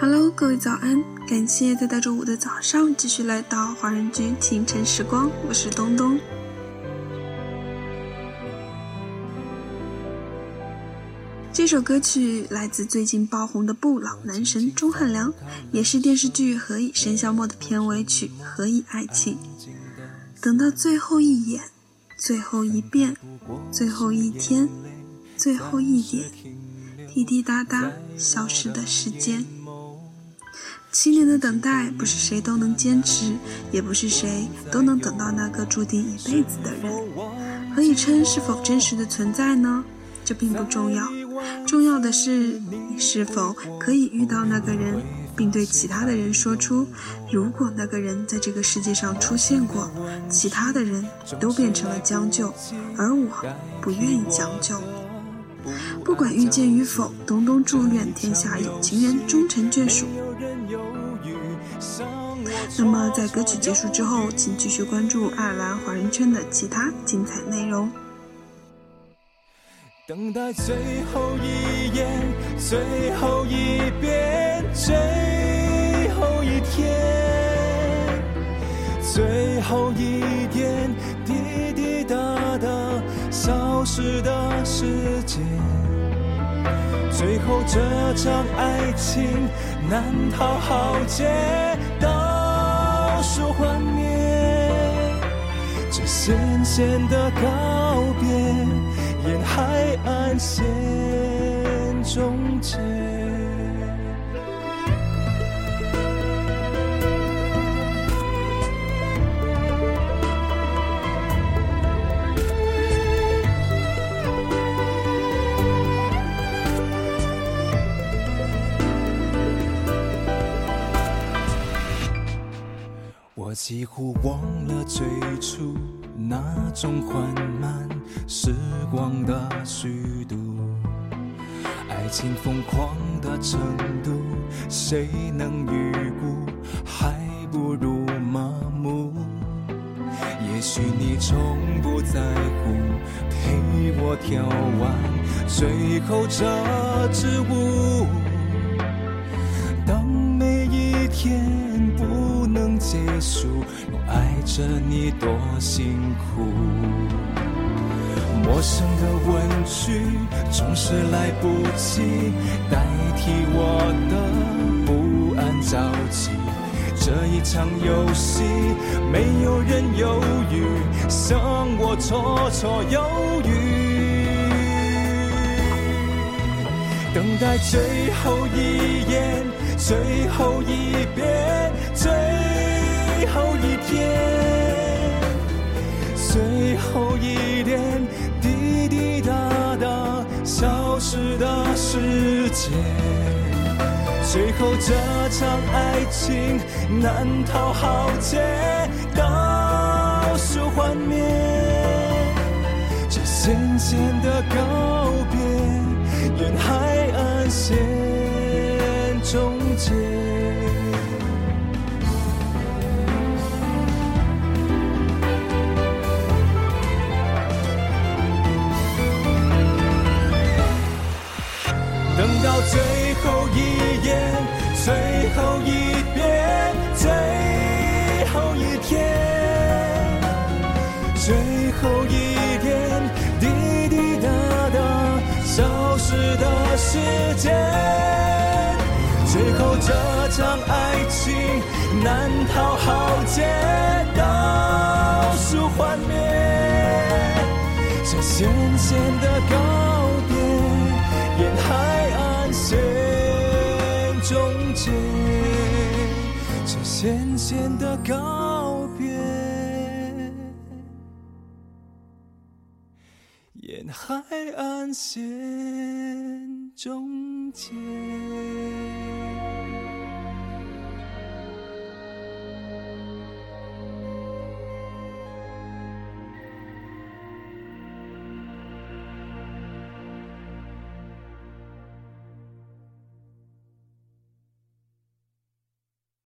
Hello，各位早安！感谢在大周五的早上继续来到华人居清晨时光，我是东东。这首歌曲来自最近爆红的不老男神钟汉良，也是电视剧《何以笙箫默》的片尾曲《何以爱情》。等到最后一眼，最后一遍，最后一天，最后一点，滴滴答答消失的时间。七年的等待，不是谁都能坚持，也不是谁都能等到那个注定一辈子的人。何以琛是否真实的存在呢？这并不重要，重要的是你是否可以遇到那个人。并对其他的人说出：“如果那个人在这个世界上出现过，其他的人都变成了将就，而我不愿意将就。不管遇见与否，东东祝愿天下有情人终成眷属。”那么，在歌曲结束之后，请继续关注爱尔兰华人圈的其他精彩内容。等待最后一眼，最后一遍，最后一天，最后一点滴滴答答消失的时间。最后这场爱情难逃浩劫，倒数幻灭，这咸咸的告别。沿海岸线终结。我几乎忘了最初那种缓慢。时光的虚度，爱情疯狂的程度，谁能预估？还不如麻木。也许你从不在乎，陪我跳完最后这支舞。当天不能结束，我爱着你多辛苦。陌生的问句总是来不及代替我的不安着急。这一场游戏，没有人犹豫，像我绰绰有余。等待最后一眼，最后一遍，最后一天，最后一点。滴滴答答消失的时间，最后这场爱情难逃浩劫，倒数幻灭，这渐渐的告别，沿海岸线终结。等到最后一眼，最后一遍，最后一天，最后一点滴滴答答消失的时间，最后这场爱情难逃浩劫，倒数幻灭，这咸咸的告别，沿海岸。线终结，这咸咸的告沿海岸线终结。